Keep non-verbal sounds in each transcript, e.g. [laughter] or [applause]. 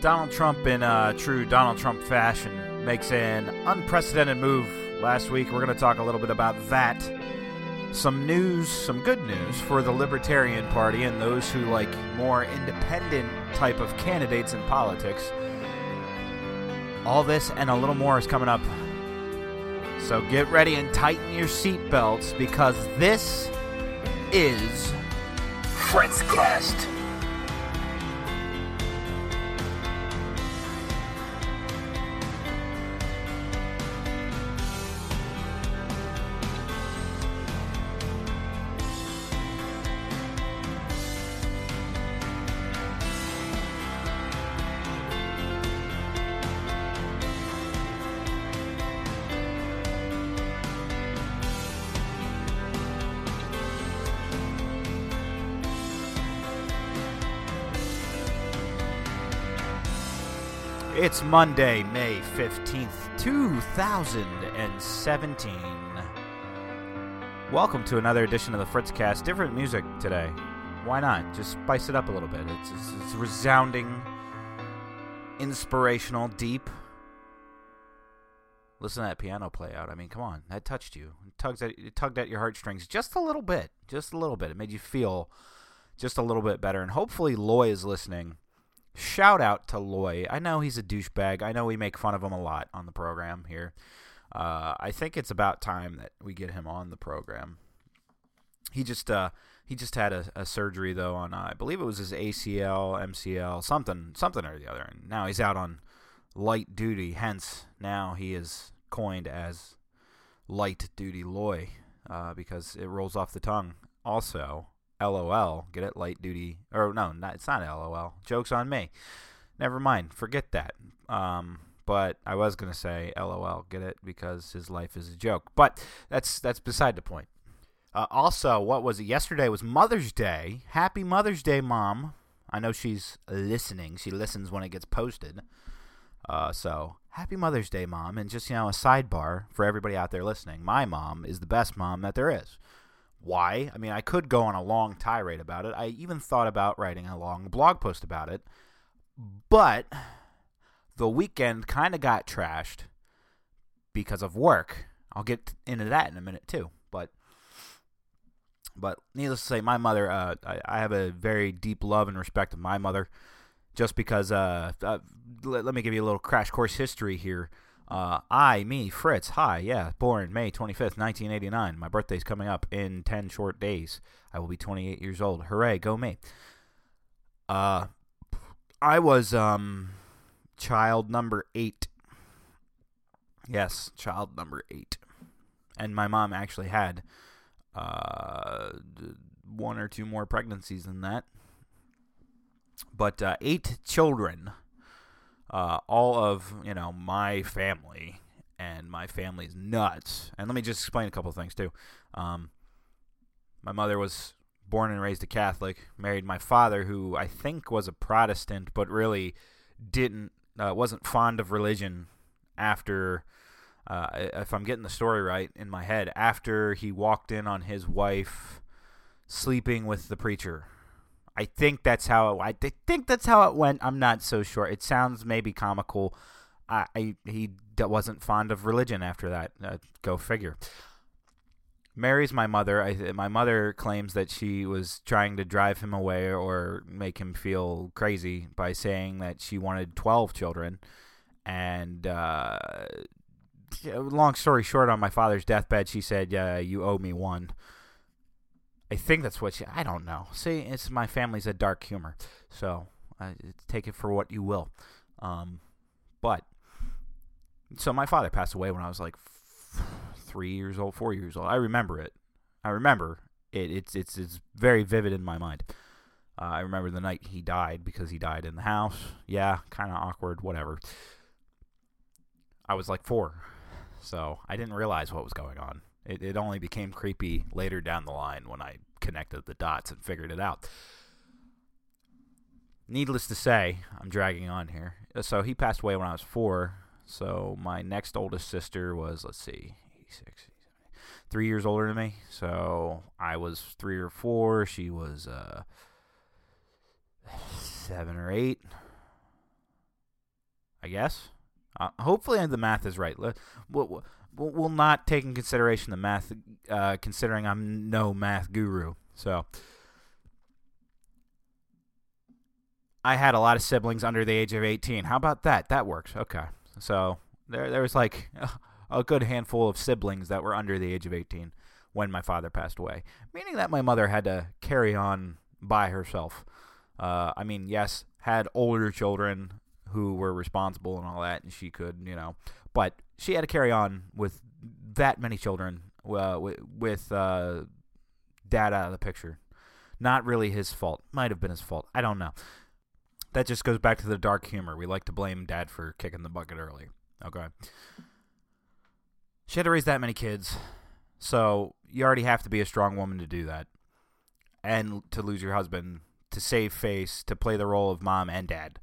Donald Trump, in uh, true Donald Trump fashion, makes an unprecedented move last week. We're going to talk a little bit about that. Some news, some good news for the Libertarian Party and those who like more independent type of candidates in politics. All this and a little more is coming up. So get ready and tighten your seatbelts because this is Fritzcast. Monday, May 15th, 2017. Welcome to another edition of the Fritzcast. Different music today. Why not? Just spice it up a little bit. It's, it's, it's resounding, inspirational, deep. Listen to that piano play out. I mean, come on. That touched you. It, tugs at, it tugged at your heartstrings just a little bit. Just a little bit. It made you feel just a little bit better. And hopefully, Loy is listening shout out to Loy. I know he's a douchebag. I know we make fun of him a lot on the program here. Uh, I think it's about time that we get him on the program. He just uh, he just had a, a surgery though on uh, I believe it was his ACL, MCL, something something or the other, and now he's out on light duty. Hence, now he is coined as light duty Loy uh, because it rolls off the tongue. Also, LOL. Get it? Light duty. Or no, not, it's not LOL. Joke's on me. Never mind. Forget that. Um, but I was gonna say LOL. Get it? Because his life is a joke. But that's that's beside the point. Uh, also, what was it? Yesterday was Mother's Day. Happy Mother's Day, Mom. I know she's listening. She listens when it gets posted. Uh, so happy Mother's Day, Mom. And just you know, a sidebar for everybody out there listening. My mom is the best mom that there is. Why? I mean, I could go on a long tirade about it. I even thought about writing a long blog post about it. But the weekend kind of got trashed because of work. I'll get into that in a minute too. But but needless to say, my mother, uh, I, I, have a very deep love and respect of my mother, just because. Uh, uh, let, let, me give you a little crash course history here. Uh, I, me, Fritz, hi, yeah, born May 25th, 1989. My birthday's coming up in 10 short days. I will be 28 years old. Hooray, go me. Uh, I was, um, child number eight. Yes, child number eight. And my mom actually had, uh, one or two more pregnancies than that. But, uh, eight children uh, all of you know my family and my family's nuts. And let me just explain a couple of things too. Um, my mother was born and raised a Catholic, married my father, who I think was a Protestant, but really didn't uh, wasn't fond of religion after. Uh, if I'm getting the story right in my head, after he walked in on his wife sleeping with the preacher I think that's how it, I think that's how it went. I'm not so sure. It sounds maybe comical. I, I he wasn't fond of religion after that. Uh, go figure. Mary's my mother. I, my mother claims that she was trying to drive him away or make him feel crazy by saying that she wanted 12 children. And uh, long story short, on my father's deathbed, she said, "Yeah, you owe me one." I think that's what she. I don't know. See, it's my family's a dark humor, so uh, take it for what you will. Um, but so my father passed away when I was like f- three years old, four years old. I remember it. I remember it. It's it's it's very vivid in my mind. Uh, I remember the night he died because he died in the house. Yeah, kind of awkward. Whatever. I was like four, so I didn't realize what was going on. It, it only became creepy later down the line when I connected the dots and figured it out. Needless to say, I'm dragging on here. Uh, so he passed away when I was four. So my next oldest sister was, let's see, 86, three years older than me. So I was three or four. She was uh, seven or eight. I guess. Uh, hopefully, the math is right. We'll, we'll, we'll not take in consideration the math, uh, considering I'm no math guru. So, I had a lot of siblings under the age of 18. How about that? That works. Okay. So, there, there was like [laughs] a good handful of siblings that were under the age of 18 when my father passed away, meaning that my mother had to carry on by herself. Uh, I mean, yes, had older children who were responsible and all that, and she could, you know, but she had to carry on with that many children uh, with, with uh, dad out of the picture. Not really his fault. Might have been his fault. I don't know. That just goes back to the dark humor. We like to blame dad for kicking the bucket early. Okay. She had to raise that many kids. So you already have to be a strong woman to do that. And to lose your husband, to save face, to play the role of mom and dad.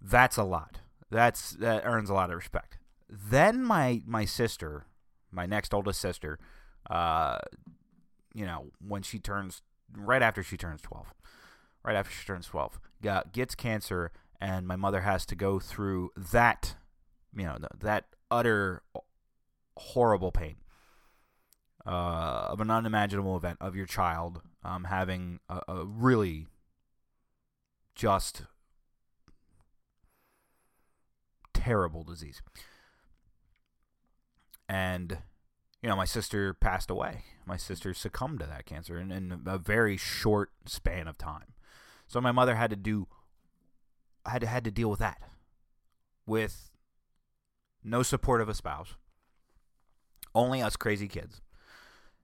That's a lot. That's that earns a lot of respect. Then my my sister, my next oldest sister, uh, you know, when she turns right after she turns 12. Right after she turns 12, got, gets cancer and my mother has to go through that, you know, that utter horrible pain uh, of an unimaginable event of your child um, having a, a really just terrible disease. And, you know, my sister passed away. My sister succumbed to that cancer in, in a very short span of time. So my mother had to do, had to, had to deal with that with no support of a spouse, only us crazy kids.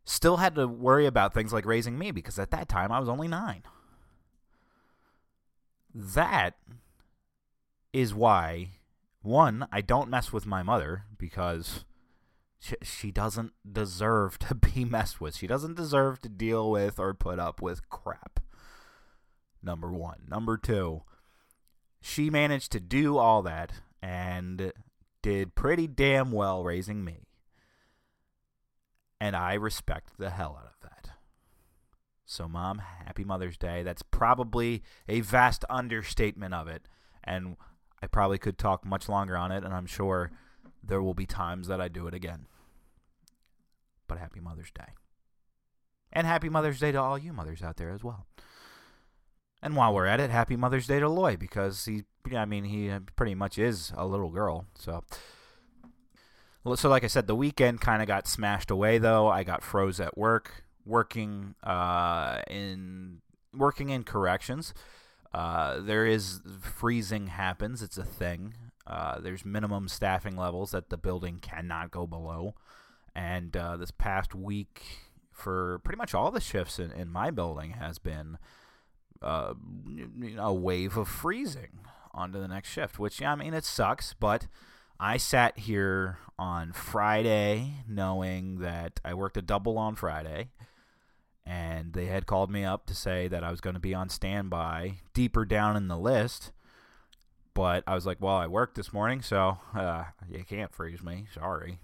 Still had to worry about things like raising me because at that time I was only nine. That is why, one, I don't mess with my mother because she, doesn't deserve to [laughs] be messed with. She doesn't deserve to deal with or put up with crap. Number one. Number two, she managed to do all that and did pretty damn well raising me. And I respect the hell out of that. So, Mom, happy Mother's Day. That's probably a vast understatement of it. And I probably could talk much longer on it, and I'm sure there will be times that I do it again. But happy Mother's Day. And happy Mother's Day to all you mothers out there as well. And while we're at it, happy Mother's Day to Loy because he, I mean, he pretty much is a little girl. So, so like I said, the weekend kind of got smashed away though. I got froze at work, working uh, in working in corrections. Uh, there is freezing happens. It's a thing. Uh, there's minimum staffing levels that the building cannot go below. And uh, this past week, for pretty much all the shifts in, in my building, has been uh, a wave of freezing onto the next shift. Which yeah, I mean, it sucks, but I sat here on Friday knowing that I worked a double on Friday and they had called me up to say that I was going to be on standby deeper down in the list. But I was like, well, I worked this morning, so uh, you can't freeze me. Sorry.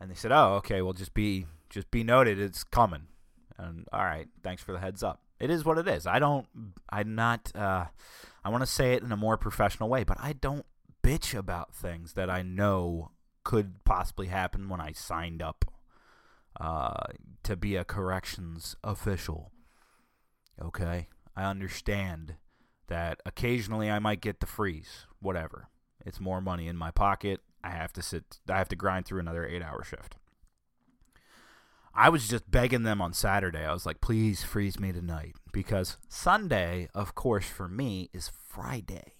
And they said, oh, okay, well, just be just be noted, it's coming. And all right, thanks for the heads up. It is what it is. I don't. I'm not. Uh, I want to say it in a more professional way, but I don't bitch about things that I know could possibly happen when I signed up uh, to be a corrections official. Okay? I understand that occasionally I might get the freeze. Whatever. It's more money in my pocket. I have to sit I have to grind through another 8-hour shift. I was just begging them on Saturday. I was like, "Please freeze me tonight." Because Sunday, of course, for me is Friday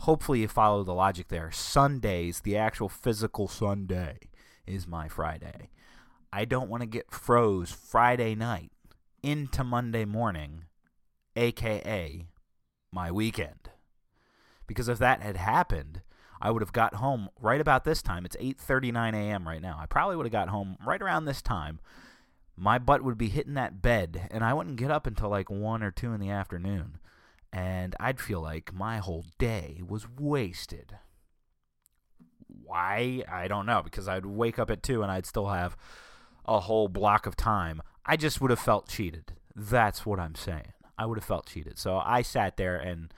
hopefully you follow the logic there. Sundays, the actual physical Sunday, is my Friday. I don't want to get froze Friday night into Monday morning, aka my weekend. Because if that had happened, I would have got home right about this time. It's 8:39 a.m. right now. I probably would have got home right around this time. My butt would be hitting that bed and I wouldn't get up until like 1 or 2 in the afternoon and I'd feel like my whole day was wasted. Why? I don't know, because I'd wake up at 2 and I'd still have a whole block of time. I just would have felt cheated. That's what I'm saying. I would have felt cheated. So I sat there and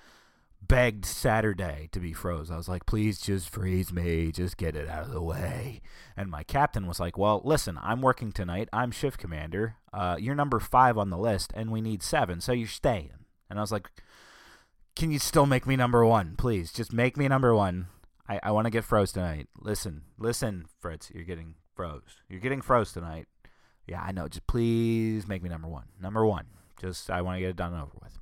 begged Saturday to be froze. I was like, please just freeze me. Just get it out of the way. And my captain was like, well, listen, I'm working tonight. I'm shift commander. Uh, you're number five on the list, and we need seven, so you're staying. And I was like, can you still make me number one, please? Just make me number one. I, I want to get froze tonight. Listen, listen, Fritz, you're getting froze. You're getting froze tonight. Yeah, I know. Just please make me number one. Number one. Just I want to get it done and over with.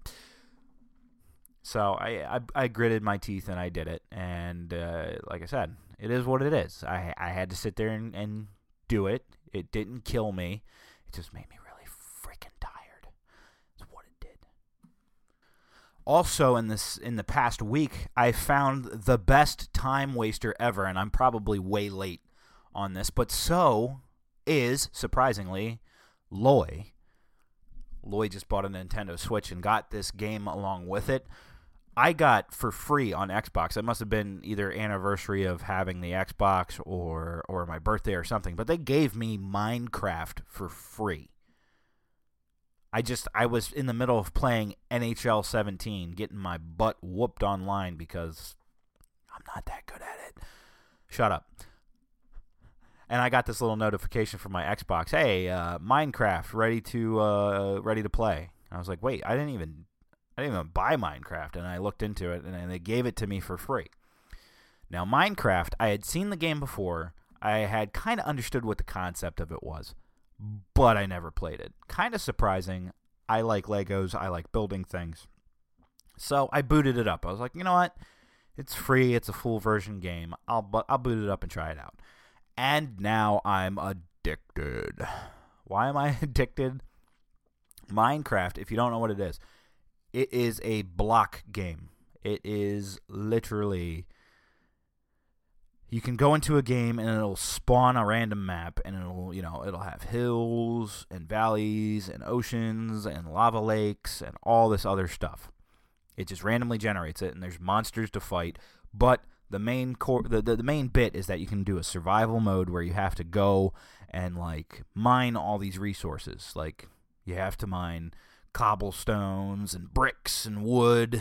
So I, I, I gritted my teeth and I did it. And uh, like I said, it is what it is. I I had to sit there and, and do it. It didn't kill me. It just made me really freaking tired. That's what it did. Also in this in the past week, I found the best time waster ever, and I'm probably way late on this, but so is surprisingly Loy. Loy just bought a Nintendo Switch and got this game along with it. I got for free on Xbox. It must have been either anniversary of having the Xbox or or my birthday or something. But they gave me Minecraft for free. I just I was in the middle of playing NHL 17, getting my butt whooped online because I'm not that good at it. Shut up. And I got this little notification from my Xbox. Hey, uh, Minecraft ready to uh, ready to play. I was like, wait, I didn't even I didn't even buy Minecraft, and I looked into it, and, and they gave it to me for free. Now, Minecraft, I had seen the game before. I had kind of understood what the concept of it was, but I never played it. Kind of surprising. I like Legos. I like building things. So I booted it up. I was like, you know what? It's free. It's a full version game. I'll bu- I'll boot it up and try it out. And now I'm addicted. Why am I [laughs] addicted? Minecraft, if you don't know what it is, it is a block game. It is literally you can go into a game and it'll spawn a random map and it'll you know it'll have hills and valleys and oceans and lava lakes and all this other stuff it just randomly generates it and there's monsters to fight but the main core the, the, the main bit is that you can do a survival mode where you have to go and like mine all these resources like you have to mine cobblestones and bricks and wood,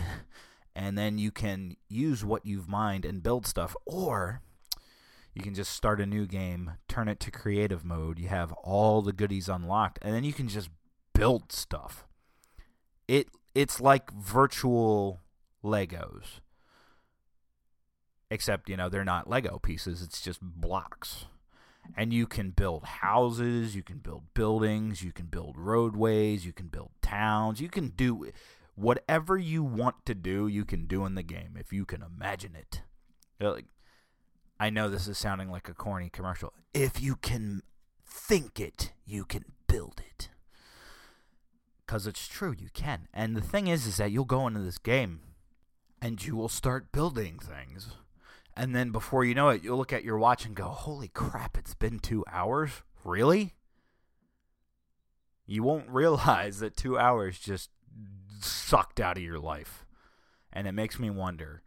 and then you can use what you've mined and build stuff, or you can just start a new game, turn it to creative mode. You have all the goodies unlocked, and then you can just build stuff. It it's like virtual Legos. Except, you know, they're not Lego pieces, it's just blocks and you can build houses, you can build buildings, you can build roadways, you can build towns, you can do whatever you want to do, you can do in the game if you can imagine it. Like, I know this is sounding like a corny commercial. If you can think it, you can build it. Cuz it's true, you can. And the thing is is that you'll go into this game and you will start building things and then before you know it, you'll look at your watch and go, holy crap, it's been two hours? Really? You won't realize that two hours just sucked out of your life. And it makes me wonder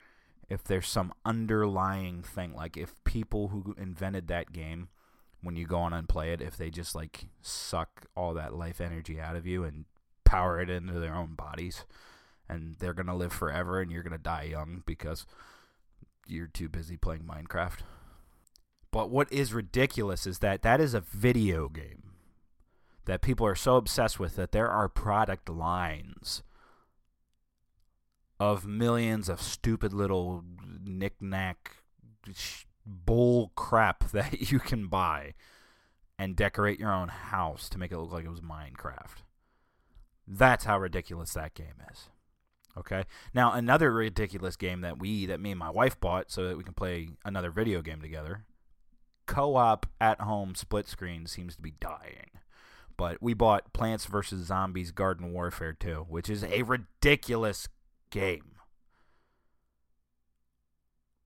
if there's some underlying thing. Like if people who invented that game, when you go on and play it, if they just like suck all that life energy out of you and power it into their own bodies, and they're going to live forever and you're going to die young because you're too busy playing Minecraft. But what is ridiculous is that that is a video game that people are so obsessed with that there are product lines of millions of stupid little knickknack bull crap [laughs] that you can buy and decorate your own house to make it look like it was Minecraft. That's how ridiculous that game is. Okay. Now another ridiculous game that we that me and my wife bought so that we can play another video game together. Co-op at home split screen seems to be dying. But we bought Plants vs Zombies Garden Warfare 2, which is a ridiculous game.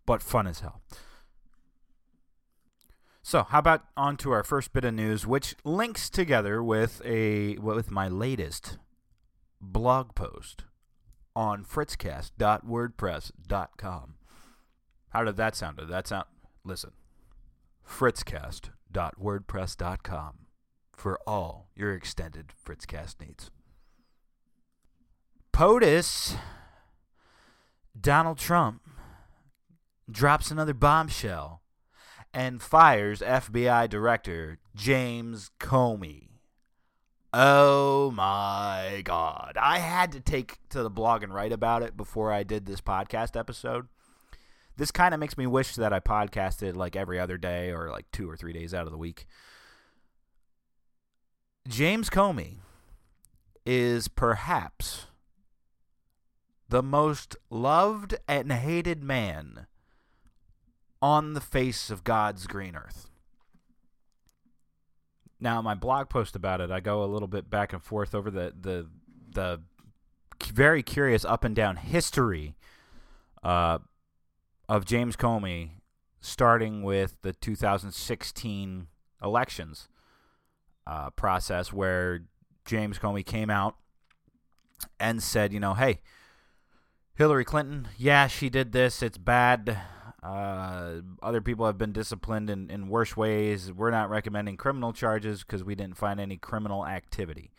But fun as hell. So, how about on to our first bit of news, which links together with a with my latest blog post on fritzcast.wordpress.com. How did that sound? Did that sound? Listen. fritzcast.wordpress.com for all your extended Fritzcast needs. POTUS Donald Trump drops another bombshell and fires FBI Director James Comey. Oh my God. I had to take to the blog and write about it before I did this podcast episode. This kind of makes me wish that I podcasted like every other day or like two or three days out of the week. James Comey is perhaps the most loved and hated man on the face of God's green earth. Now, my blog post about it, I go a little bit back and forth over the the the very curious up and down history uh, of James Comey, starting with the 2016 elections uh, process, where James Comey came out and said, you know, hey, Hillary Clinton, yeah, she did this. It's bad. Uh, other people have been disciplined in, in worse ways. We're not recommending criminal charges because we didn't find any criminal activity.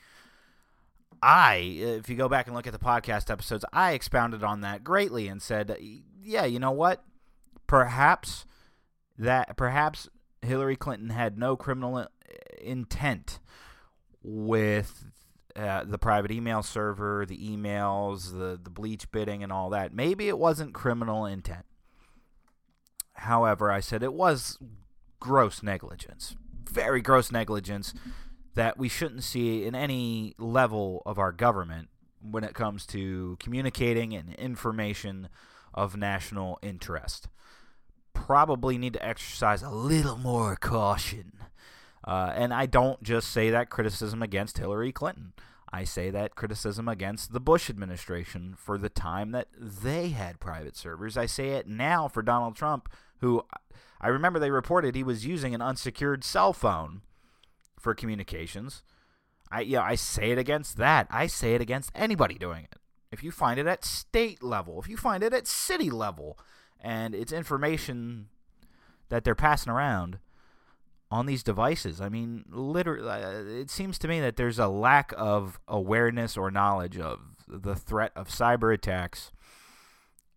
I, if you go back and look at the podcast episodes, I expounded on that greatly and said, yeah, you know what? Perhaps that perhaps Hillary Clinton had no criminal uh, intent with uh, the private email server, the emails, the the bleach bidding, and all that. Maybe it wasn't criminal intent. However, I said it was gross negligence, very gross negligence that we shouldn't see in any level of our government when it comes to communicating and information of national interest. Probably need to exercise a little more caution. Uh, and I don't just say that criticism against Hillary Clinton. I say that criticism against the Bush administration for the time that they had private servers. I say it now for Donald Trump who I remember they reported he was using an unsecured cell phone for communications. I yeah, I say it against that. I say it against anybody doing it. If you find it at state level, if you find it at city level, and it's information that they're passing around on these devices. I mean, literally, uh, it seems to me that there's a lack of awareness or knowledge of the threat of cyber attacks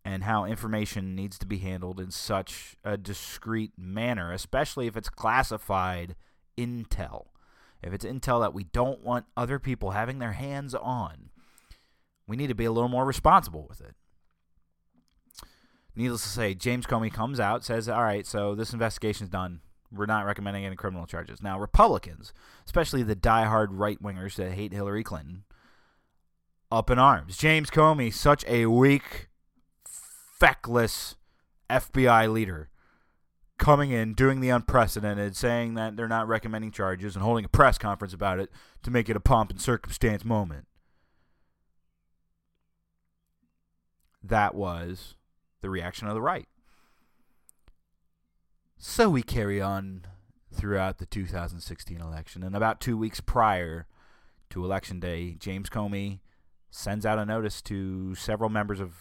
and how information needs to be handled in such a discreet manner, especially if it's classified intel. If it's intel that we don't want other people having their hands on, we need to be a little more responsible with it. Needless to say, James Comey comes out, says, All right, so this investigation's done. We're not recommending any criminal charges. Now, Republicans, especially the die-hard right wingers that hate Hillary Clinton, up in arms. James Comey, such a weak feckless FBI leader coming in, doing the unprecedented, saying that they're not recommending charges, and holding a press conference about it to make it a pomp and circumstance moment. That was the reaction of the right. So we carry on throughout the 2016 election, and about two weeks prior to Election Day, James Comey sends out a notice to several members of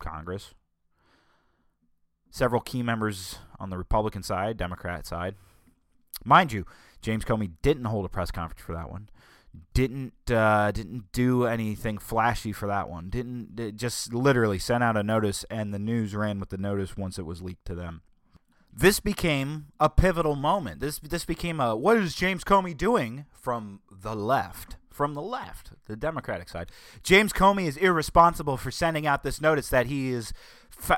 Congress, several key members on the Republican side, Democrat side. Mind you, James Comey didn't hold a press conference for that one. Didn't uh, didn't do anything flashy for that one. Didn't just literally sent out a notice, and the news ran with the notice once it was leaked to them. This became a pivotal moment. This this became a what is James Comey doing from the left? From the left, the Democratic side. James Comey is irresponsible for sending out this notice that he is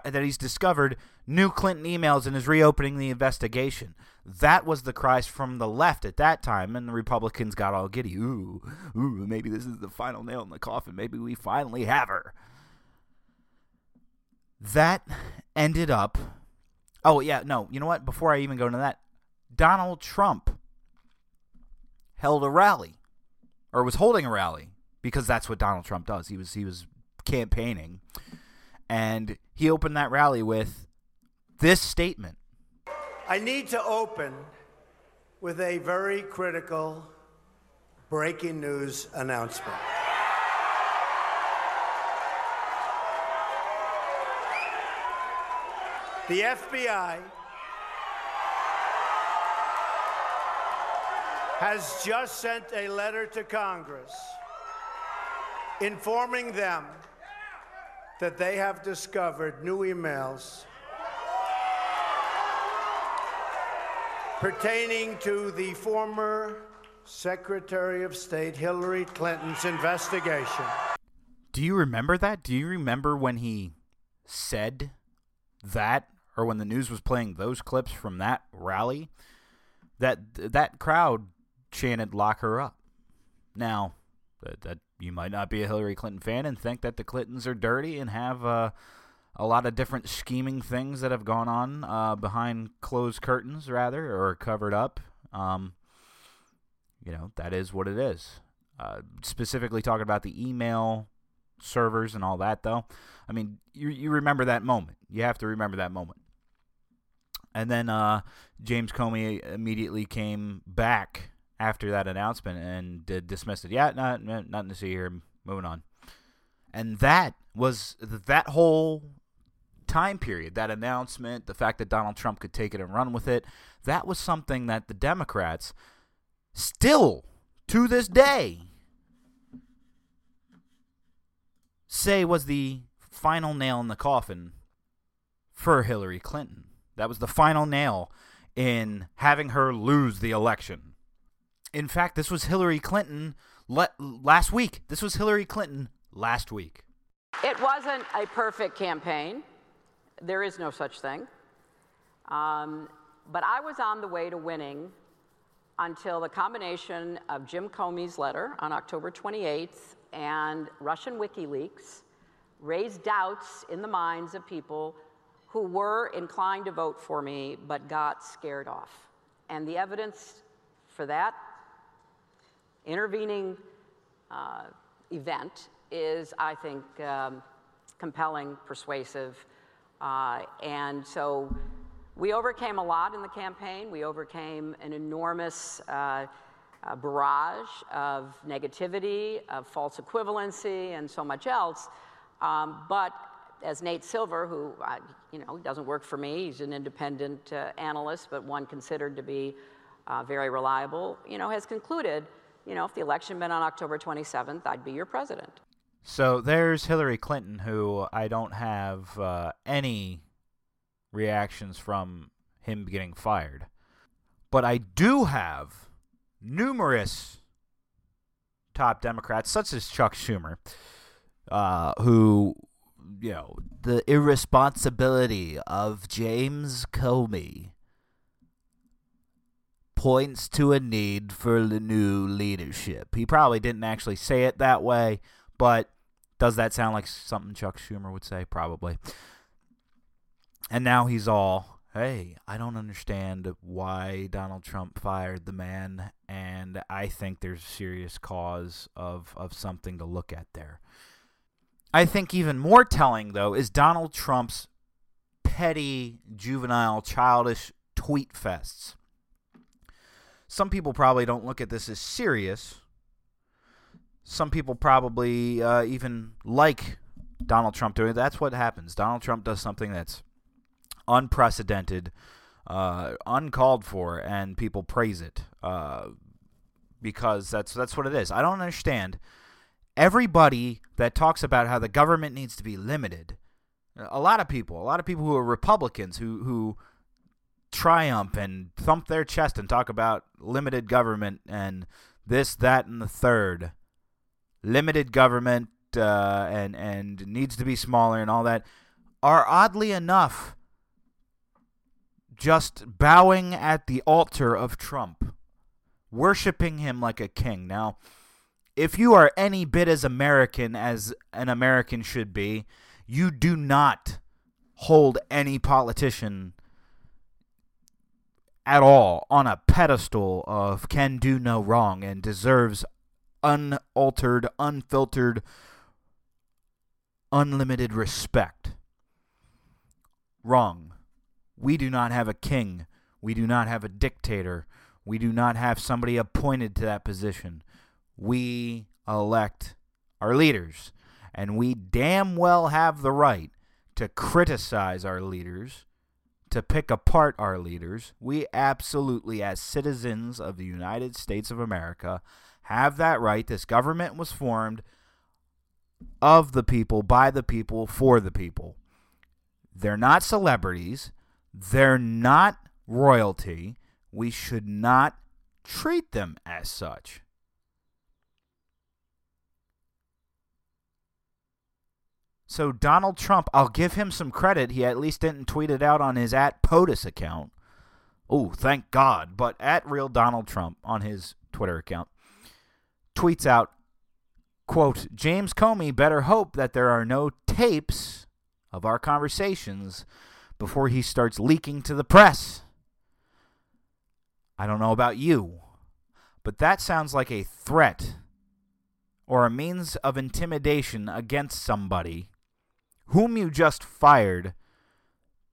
that he's discovered new Clinton emails and is reopening the investigation. That was the cries from the left at that time, and the Republicans got all giddy. Ooh, ooh, maybe this is the final nail in the coffin. Maybe we finally have her. That ended up. Oh, yeah, no, you know what? Before I even go into that, Donald Trump held a rally, or was holding a rally, because that's what Donald Trump does. He was he was campaigning and he opened that rally with this statement I need to open with a very critical breaking news announcement. The FBI has just sent a letter to Congress informing them that they have discovered new emails pertaining to the former Secretary of State Hillary Clinton's investigation. Do you remember that? Do you remember when he said that or when the news was playing those clips from that rally? That that crowd chanted lock her up. Now, that, that you might not be a Hillary Clinton fan and think that the Clintons are dirty and have uh, a lot of different scheming things that have gone on uh, behind closed curtains, rather, or covered up. Um, you know, that is what it is. Uh, specifically talking about the email servers and all that, though. I mean, you you remember that moment. You have to remember that moment. And then uh, James Comey immediately came back after that announcement and did dismissed it. Yeah, not, nothing to see here. Moving on. And that was that whole time period, that announcement, the fact that Donald Trump could take it and run with it, that was something that the Democrats still to this day say was the final nail in the coffin for Hillary Clinton. That was the final nail in having her lose the election. In fact, this was Hillary Clinton le- last week. This was Hillary Clinton last week. It wasn't a perfect campaign. There is no such thing. Um, but I was on the way to winning until the combination of Jim Comey's letter on October 28th and Russian WikiLeaks raised doubts in the minds of people who were inclined to vote for me but got scared off. And the evidence for that intervening uh, event is, I think, um, compelling, persuasive. Uh, and so we overcame a lot in the campaign. We overcame an enormous uh, uh, barrage of negativity, of false equivalency, and so much else. Um, but as Nate Silver, who you know he doesn't work for me, he's an independent uh, analyst, but one considered to be uh, very reliable, you know, has concluded you know, if the election been on October 27th, I'd be your president. So there's Hillary Clinton, who I don't have uh, any reactions from him getting fired. But I do have numerous top Democrats, such as Chuck Schumer, uh, who, you know, the irresponsibility of James Comey points to a need for the new leadership. He probably didn't actually say it that way, but does that sound like something Chuck Schumer would say? Probably. And now he's all, hey, I don't understand why Donald Trump fired the man, and I think there's serious cause of, of something to look at there. I think even more telling, though, is Donald Trump's petty, juvenile, childish tweet fests some people probably don't look at this as serious. Some people probably uh, even like Donald Trump doing it. That's what happens. Donald Trump does something that's unprecedented, uh, uncalled for, and people praise it uh, because that's that's what it is. I don't understand. Everybody that talks about how the government needs to be limited, a lot of people, a lot of people who are Republicans who who triumph and thump their chest and talk about limited government and this, that, and the third. Limited government uh, and and needs to be smaller and all that are oddly enough just bowing at the altar of Trump, worshiping him like a king. Now, if you are any bit as American as an American should be, you do not hold any politician at all on a pedestal of can do no wrong and deserves unaltered, unfiltered, unlimited respect. Wrong. We do not have a king. We do not have a dictator. We do not have somebody appointed to that position. We elect our leaders. And we damn well have the right to criticize our leaders to pick apart our leaders. We absolutely, as citizens of the United States of America, have that right. This government was formed of the people, by the people, for the people. They're not celebrities. They're not royalty. We should not treat them as such. So Donald Trump, I'll give him some credit. He at least didn't tweet it out on his at POTUS account. Oh, thank God. But at real Donald Trump on his Twitter account tweets out, quote, James Comey better hope that there are no tapes of our conversations before he starts leaking to the press. I don't know about you, but that sounds like a threat or a means of intimidation against somebody whom you just fired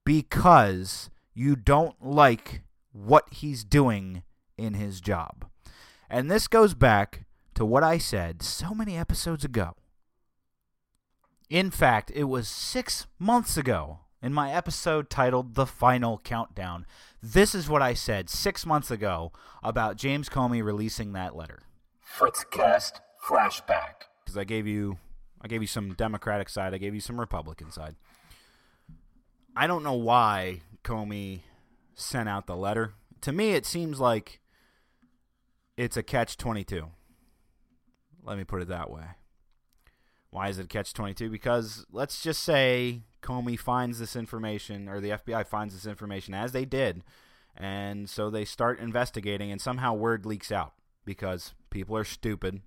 because you don't like what he's doing in his job. And this goes back to what I said so many episodes ago. In fact, it was six months ago in my episode titled The Final Countdown. This is what I said six months ago about James Comey releasing that letter. Fritzcast flashback. Because I gave you I gave you some Democratic side, I gave you some Republican side. I don't know why Comey sent out the letter. To me, it seems like it's a catch 22. Let me put it that way. Why is it catch 22? Because let's just say Comey finds this information, or the FBI finds this information, as they did, and so they start investigating, and somehow word leaks out because people are stupid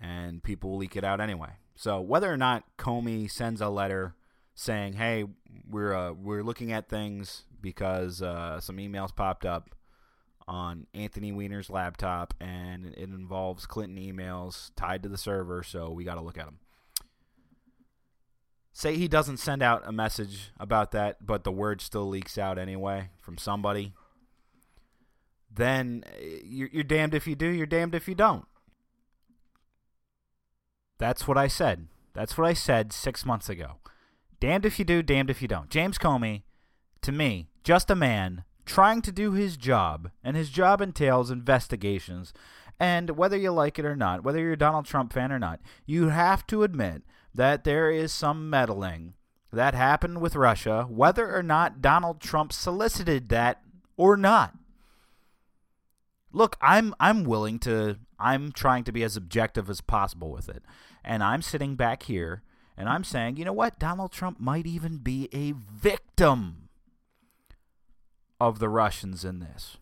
and people leak it out anyway. So whether or not Comey sends a letter saying, "Hey, we're uh, we're looking at things because uh, some emails popped up on Anthony Weiner's laptop, and it involves Clinton emails tied to the server, so we got to look at them." Say he doesn't send out a message about that, but the word still leaks out anyway from somebody. Then eh, you're, you're damned if you do, you're damned if you don't. That's what I said. That's what I said six months ago. Damned if you do, damned if you don't. James Comey, to me, just a man trying to do his job, and his job entails investigations. And whether you like it or not, whether you're a Donald Trump fan or not, you have to admit that there is some meddling that happened with Russia, whether or not Donald Trump solicited that or not. Look, I'm I'm willing to I'm trying to be as objective as possible with it. And I'm sitting back here and I'm saying, you know what? Donald Trump might even be a victim of the Russians in this.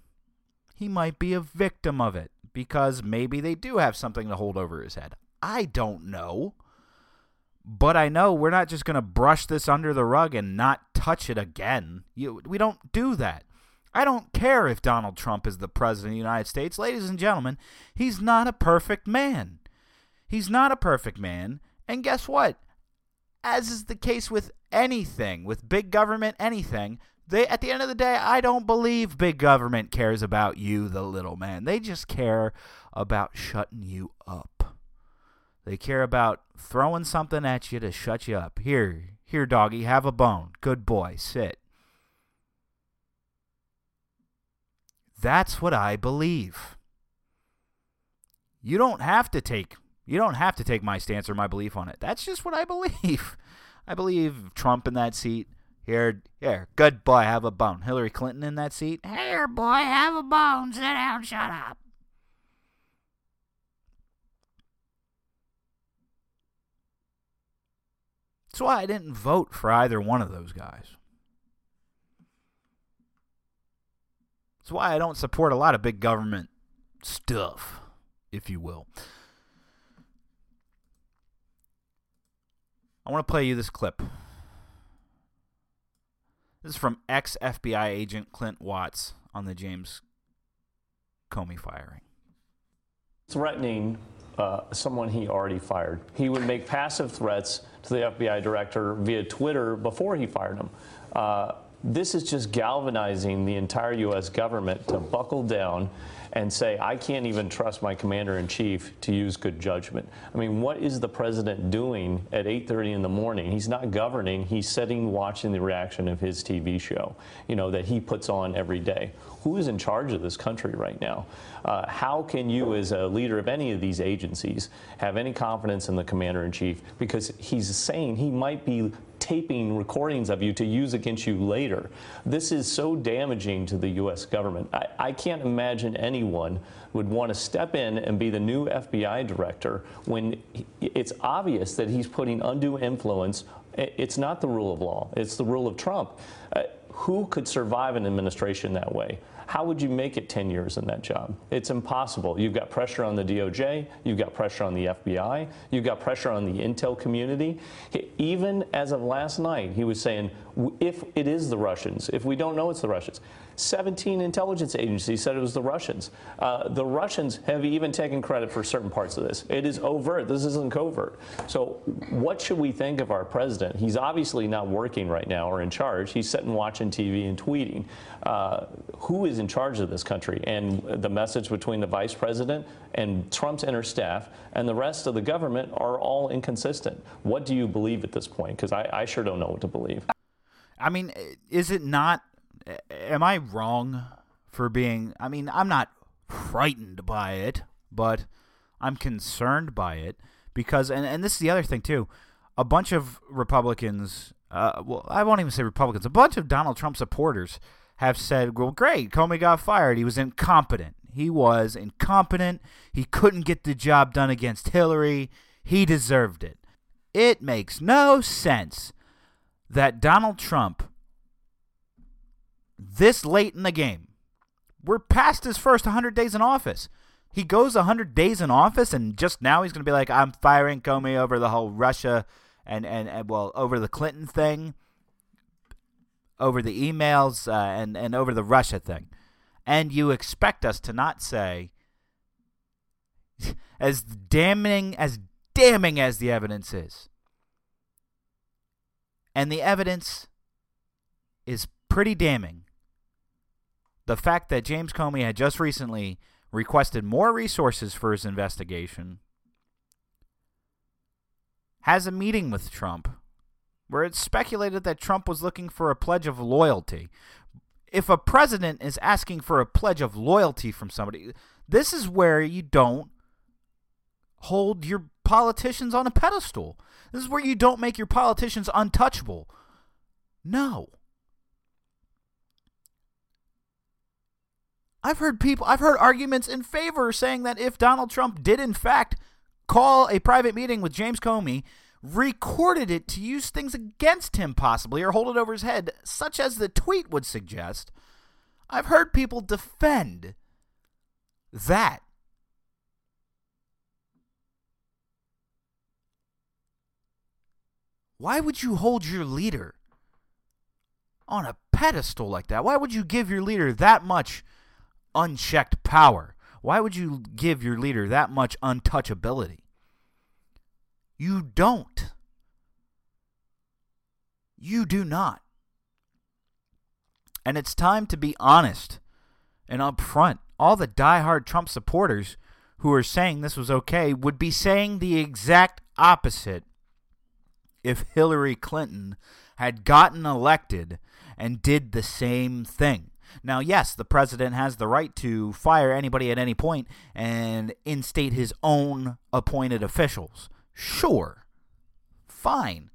He might be a victim of it because maybe they do have something to hold over his head. I don't know. But I know we're not just going to brush this under the rug and not touch it again. You, we don't do that. I don't care if Donald Trump is the president of the United States. Ladies and gentlemen, he's not a perfect man. He's not a perfect man. And guess what? As is the case with anything, with big government, anything, they at the end of the day, I don't believe big government cares about you, the little man. They just care about shutting you up. They care about throwing something at you to shut you up. Here, here, doggy, have a bone. Good boy, sit. That's what I believe. You don't have to take you don't have to take my stance or my belief on it. That's just what I [laughs] believe. I believe Trump in that seat. Here, here, good boy, have a bone. Hillary Clinton in that seat. Here, boy, have a bone. Sit down, shut up. That's why I didn't vote for either one of those guys. That's why I don't support a lot of big government stuff, if you will. I want to play you this clip. This is from ex FBI agent Clint Watts on the James Comey firing. Threatening uh, someone he already fired. He would make passive threats to the FBI director via Twitter before he fired him. Uh, this is just galvanizing the entire U.S. government to buckle down and say, I can't even trust my commander in chief to use good judgment. I mean, what is the president doing at 8:30 in the morning? He's not governing. He's sitting watching the reaction of his TV show, you know, that he puts on every day. Who is in charge of this country right now? Uh, how can you, as a leader of any of these agencies, have any confidence in the commander in chief? Because he's saying he might be taping recordings of you to use against you later. This is so damaging to the U.S. government. I, I can't imagine anyone would want to step in and be the new FBI director when it's obvious that he's putting undue influence. It's not the rule of law, it's the rule of Trump. Uh, who could survive an administration that way? How would you make it 10 years in that job? It's impossible. You've got pressure on the DOJ, you've got pressure on the FBI, you've got pressure on the intel community. Even as of last night, he was saying, if it is the Russians, if we don't know it's the Russians, 17 intelligence agencies said it was the Russians. Uh, the Russians have even taken credit for certain parts of this. It is overt. This isn't covert. So, what should we think of our president? He's obviously not working right now or in charge. He's sitting watching TV and tweeting. Uh, who is in charge of this country? And the message between the vice president and Trump's inner staff and the rest of the government are all inconsistent. What do you believe at this point? Because I, I sure don't know what to believe. I mean, is it not am I wrong for being? I mean, I'm not frightened by it, but I'm concerned by it because, and, and this is the other thing too. A bunch of Republicans, uh, well, I won't even say Republicans, a bunch of Donald Trump supporters have said, well, great, Comey got fired. He was incompetent. He was incompetent. He couldn't get the job done against Hillary. He deserved it. It makes no sense that Donald Trump this late in the game. We're past his first 100 days in office. He goes 100 days in office, and just now he's going to be like, I'm firing Comey over the whole Russia and, and, and well, over the Clinton thing, over the emails, uh, and, and over the Russia thing. And you expect us to not say, [laughs] as damning as damning as the evidence is, and the evidence is pretty damning the fact that James Comey had just recently requested more resources for his investigation, has a meeting with Trump where it's speculated that Trump was looking for a pledge of loyalty. If a president is asking for a pledge of loyalty from somebody, this is where you don't hold your politicians on a pedestal. This is where you don't make your politicians untouchable. No. I've heard people, I've heard arguments in favor saying that if Donald Trump did, in fact, call a private meeting with James Comey, recorded it to use things against him possibly or hold it over his head, such as the tweet would suggest, I've heard people defend that. Why would you hold your leader on a pedestal like that? Why would you give your leader that much? Unchecked power? Why would you give your leader that much untouchability? You don't. You do not. And it's time to be honest and upfront. All the die-hard Trump supporters who are saying this was okay would be saying the exact opposite if Hillary Clinton had gotten elected and did the same thing. Now, yes, the president has the right to fire anybody at any point and instate his own appointed officials. Sure. Fine.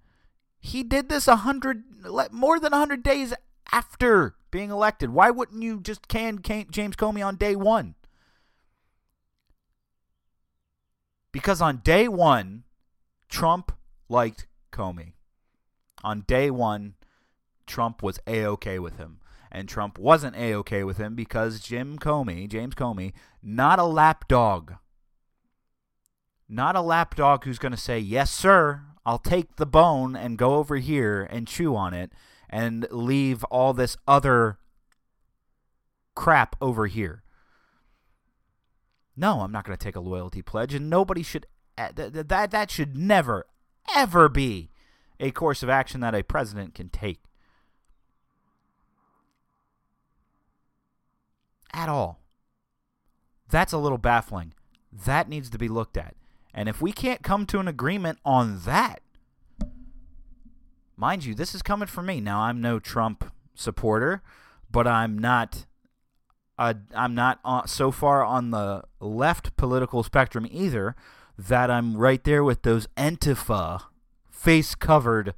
He did this a hundred, more than a hundred days after being elected. Why wouldn't you just can James Comey on day one? Because on day one, Trump liked Comey. On day one, Trump was a okay with him and Trump wasn't a okay with him because Jim Comey, James Comey, not a lapdog. Not a lapdog who's going to say, Yes, sir, I'll take the bone and go over here and chew on it and leave all this other crap over here. No, I'm not going to take a loyalty pledge, and nobody should. Eh, that, that, that should never, ever be a course of action that a president can take. At all. That's a little baffling. That needs to be looked at. And if we can't come to an agreement on that, mind you, this is coming from me. Now, I'm no Trump supporter, but I'm not. Uh, I'm not uh, so far on the left political spectrum either that I'm right there with those Antifa face covered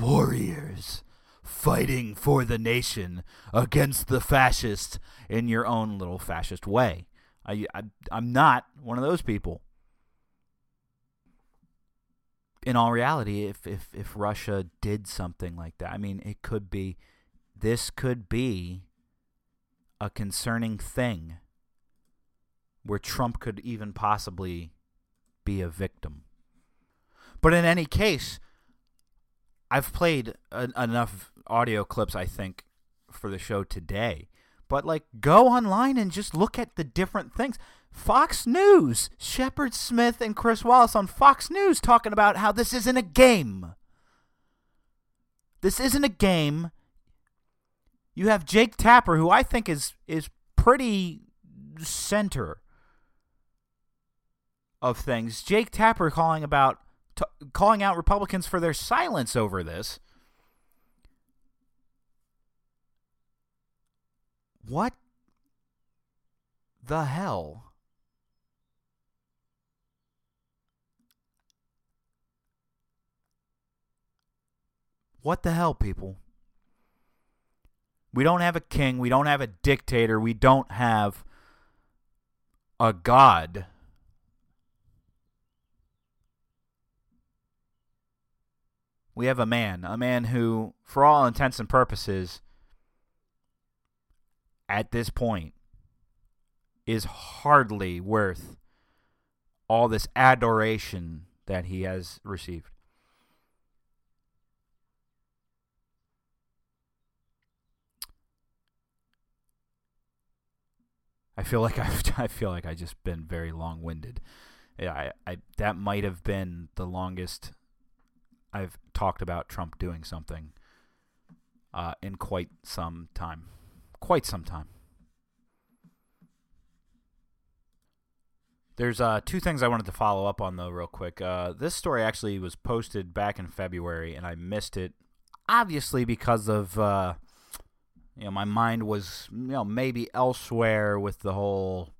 warriors fighting for the nation against the fascists in your own little fascist way. I, I I'm not one of those people. In all reality, if if if Russia did something like that, I mean, it could be this could be a concerning thing where Trump could even possibly be a victim. But in any case, I've played enough audio clips, I think, for the show today. But like, go online and just look at the different things. Fox News, Shepard Smith and Chris Wallace on Fox News talking about how this isn't a game. This isn't a game. You have Jake Tapper, who I think is is pretty center of things. Jake Tapper calling about t- calling out Republicans for their silence over this. What the hell? What the hell, people? We don't have a king. We don't have a dictator. We don't have a god. We have a man, a man who, for all intents and purposes, at this point, is hardly worth all this adoration that he has received. I feel like [laughs] I've I feel like I just been very long winded. Yeah, I, I that might have been the longest I've talked about Trump doing something uh, in quite some time, quite some time. There's uh, two things I wanted to follow up on though, real quick. Uh, this story actually was posted back in February, and I missed it, obviously because of uh, you know, my mind was, you know, maybe elsewhere with the whole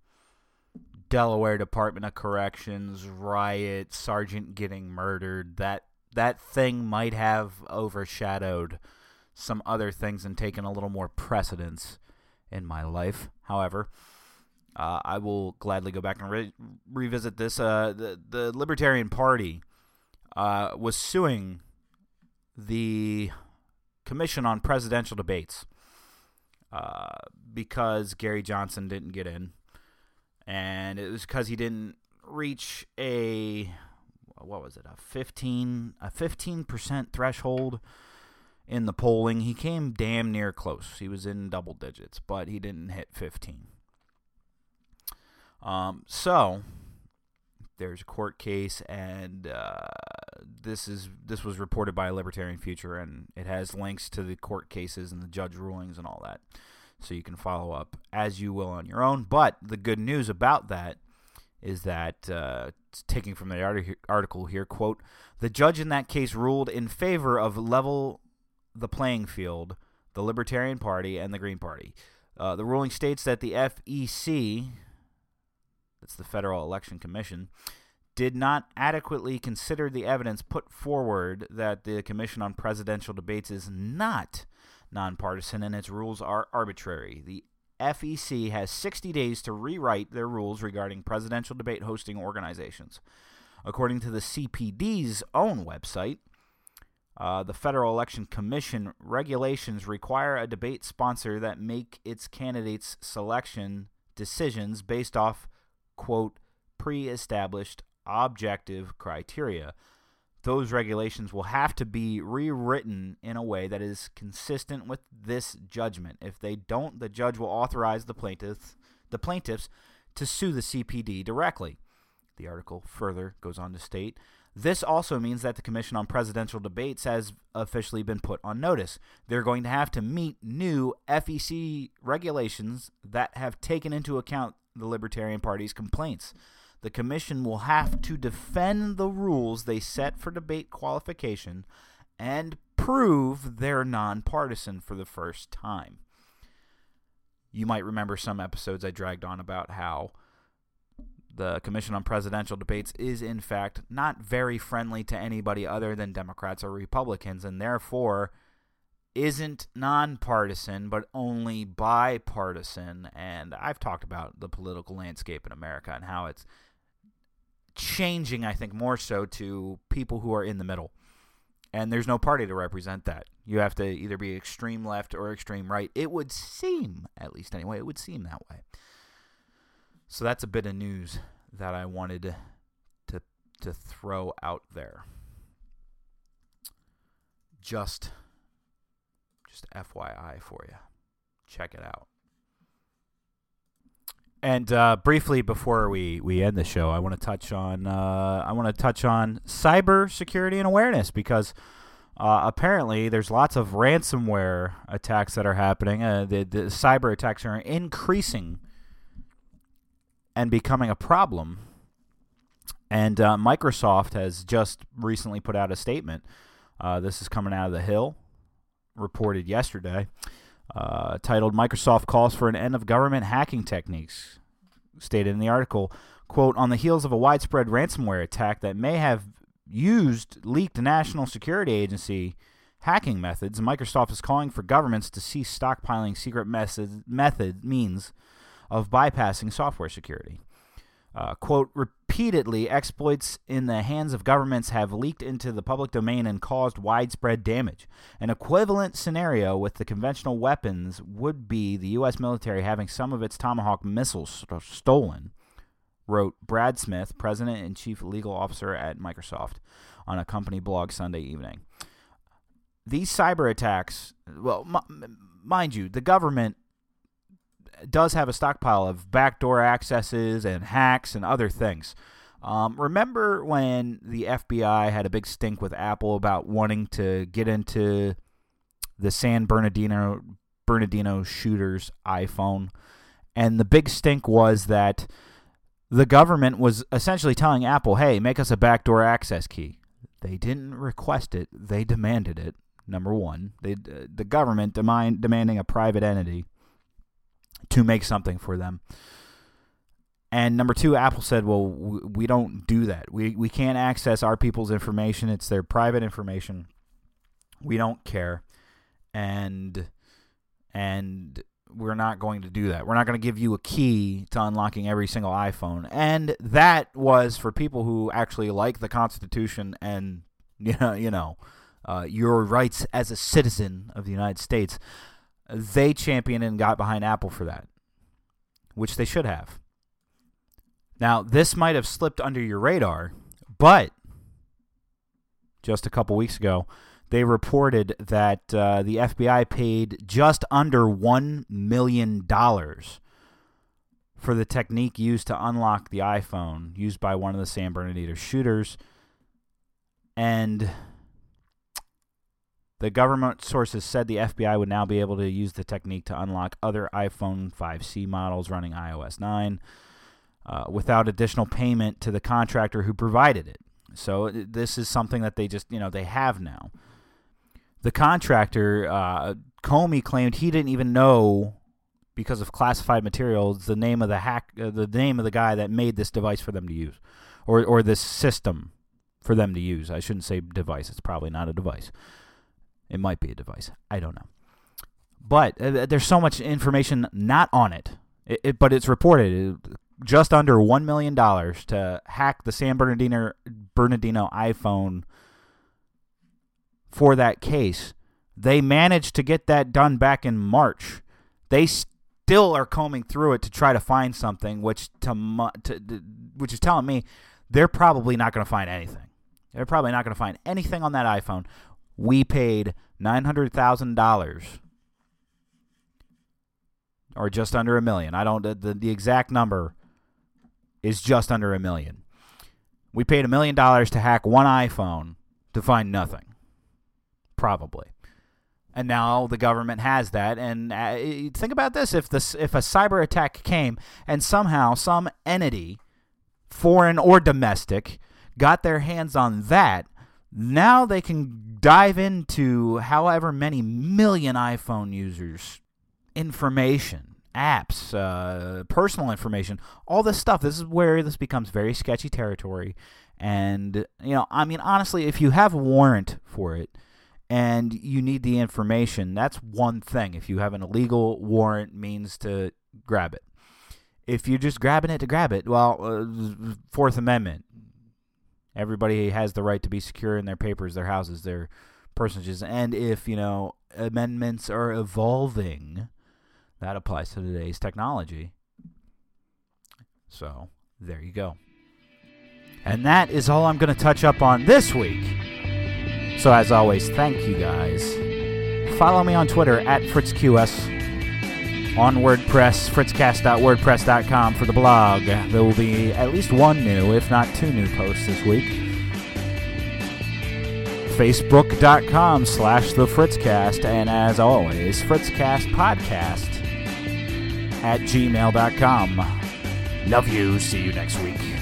Delaware Department of Corrections riot, sergeant getting murdered. That that thing might have overshadowed some other things and taken a little more precedence in my life. However, uh, I will gladly go back and re- revisit this. Uh, the the Libertarian Party uh, was suing the Commission on Presidential Debates uh, because Gary Johnson didn't get in, and it was because he didn't reach a what was it a fifteen a fifteen percent threshold in the polling. He came damn near close. He was in double digits, but he didn't hit fifteen. Um, so there's a court case, and uh, this is this was reported by Libertarian Future, and it has links to the court cases and the judge rulings and all that, so you can follow up as you will on your own. But the good news about that is that uh, taking from the article here, quote: the judge in that case ruled in favor of level the playing field, the Libertarian Party and the Green Party. Uh, the ruling states that the FEC that's the Federal Election Commission, did not adequately consider the evidence put forward that the Commission on Presidential Debates is not nonpartisan and its rules are arbitrary. The FEC has 60 days to rewrite their rules regarding presidential debate hosting organizations. According to the CPD's own website, uh, the Federal Election Commission regulations require a debate sponsor that make its candidates' selection decisions based off quote, pre established objective criteria. Those regulations will have to be rewritten in a way that is consistent with this judgment. If they don't, the judge will authorize the plaintiffs, the plaintiffs to sue the CPD directly. The article further goes on to state this also means that the Commission on Presidential Debates has officially been put on notice. They're going to have to meet new FEC regulations that have taken into account the Libertarian Party's complaints. The Commission will have to defend the rules they set for debate qualification and prove they're nonpartisan for the first time. You might remember some episodes I dragged on about how the Commission on Presidential Debates is, in fact, not very friendly to anybody other than Democrats or Republicans, and therefore isn't nonpartisan, but only bipartisan. And I've talked about the political landscape in America and how it's changing, I think, more so to people who are in the middle. And there's no party to represent that. You have to either be extreme left or extreme right. It would seem, at least anyway, it would seem that way. So that's a bit of news that I wanted to to throw out there. Just just FYI for you. Check it out. And uh, briefly before we, we end the show, I want to touch on uh, I want to touch on cyber security and awareness because uh, apparently there's lots of ransomware attacks that are happening. Uh, the, the cyber attacks are increasing and becoming a problem. And uh, Microsoft has just recently put out a statement. Uh, this is coming out of the Hill, reported yesterday, uh, titled "Microsoft calls for an end of government hacking techniques." Stated in the article, "quote On the heels of a widespread ransomware attack that may have used leaked National Security Agency." hacking methods, Microsoft is calling for governments to cease stockpiling secret method, method means of bypassing software security. Uh, quote, repeatedly, exploits in the hands of governments have leaked into the public domain and caused widespread damage. An equivalent scenario with the conventional weapons would be the U.S. military having some of its Tomahawk missiles st- stolen, wrote Brad Smith, president and chief legal officer at Microsoft, on a company blog Sunday evening. These cyber attacks, well, m- mind you, the government does have a stockpile of backdoor accesses and hacks and other things. Um, remember when the FBI had a big stink with Apple about wanting to get into the San Bernardino Bernardino shooter's iPhone, and the big stink was that the government was essentially telling Apple, "Hey, make us a backdoor access key." They didn't request it; they demanded it. Number one, they, the government demand, demanding a private entity to make something for them. And number two, Apple said, "Well, we don't do that. We we can't access our people's information. It's their private information. We don't care, and and we're not going to do that. We're not going to give you a key to unlocking every single iPhone." And that was for people who actually like the Constitution and you [laughs] know you know uh, your rights as a citizen of the United States they championed and got behind Apple for that, which they should have. Now, this might have slipped under your radar, but just a couple weeks ago, they reported that uh, the FBI paid just under $1 million for the technique used to unlock the iPhone used by one of the San Bernardino shooters. And the government sources said the FBI would now be able to use the technique to unlock other iPhone 5C models running iOS 9 uh, without additional payment to the contractor who provided it. So this is something that they just, you know, they have now. The contractor, uh, Comey, claimed he didn't even know because of classified materials the name of the hack, uh, the name of the guy that made this device for them to use, or or this system for them to use. I shouldn't say device; it's probably not a device. It might be a device. I don't know. But uh, there's so much information not on it. it, it but it's reported uh, just under $1 million to hack the San Bernardino, Bernardino iPhone for that case. They managed to get that done back in March. They still are combing through it to try to find something, which to, to which is telling me they're probably not going to find anything. They're probably not going to find anything on that iPhone we paid $900,000 or just under a million. I don't the, the exact number is just under a million We paid a million dollars to hack one iPhone to find nothing. Probably. And now the government has that. And uh, think about this: if this, if a cyber attack came and somehow some entity, foreign or domestic, got their hands on that, now they can dive into however many million iPhone users' information, apps, uh, personal information, all this stuff. This is where this becomes very sketchy territory. And, you know, I mean, honestly, if you have a warrant for it and you need the information, that's one thing. If you have an illegal warrant means to grab it. If you're just grabbing it to grab it, well, uh, Fourth Amendment, Everybody has the right to be secure in their papers, their houses, their personages. And if, you know, amendments are evolving, that applies to today's technology. So, there you go. And that is all I'm going to touch up on this week. So, as always, thank you guys. Follow me on Twitter at FritzQS on WordPress, fritzcast.wordpress.com for the blog. There will be at least one new, if not two new posts this week. Facebook.com slash the Fritzcast, and as always, Fritzcast Podcast at gmail.com. Love you. See you next week.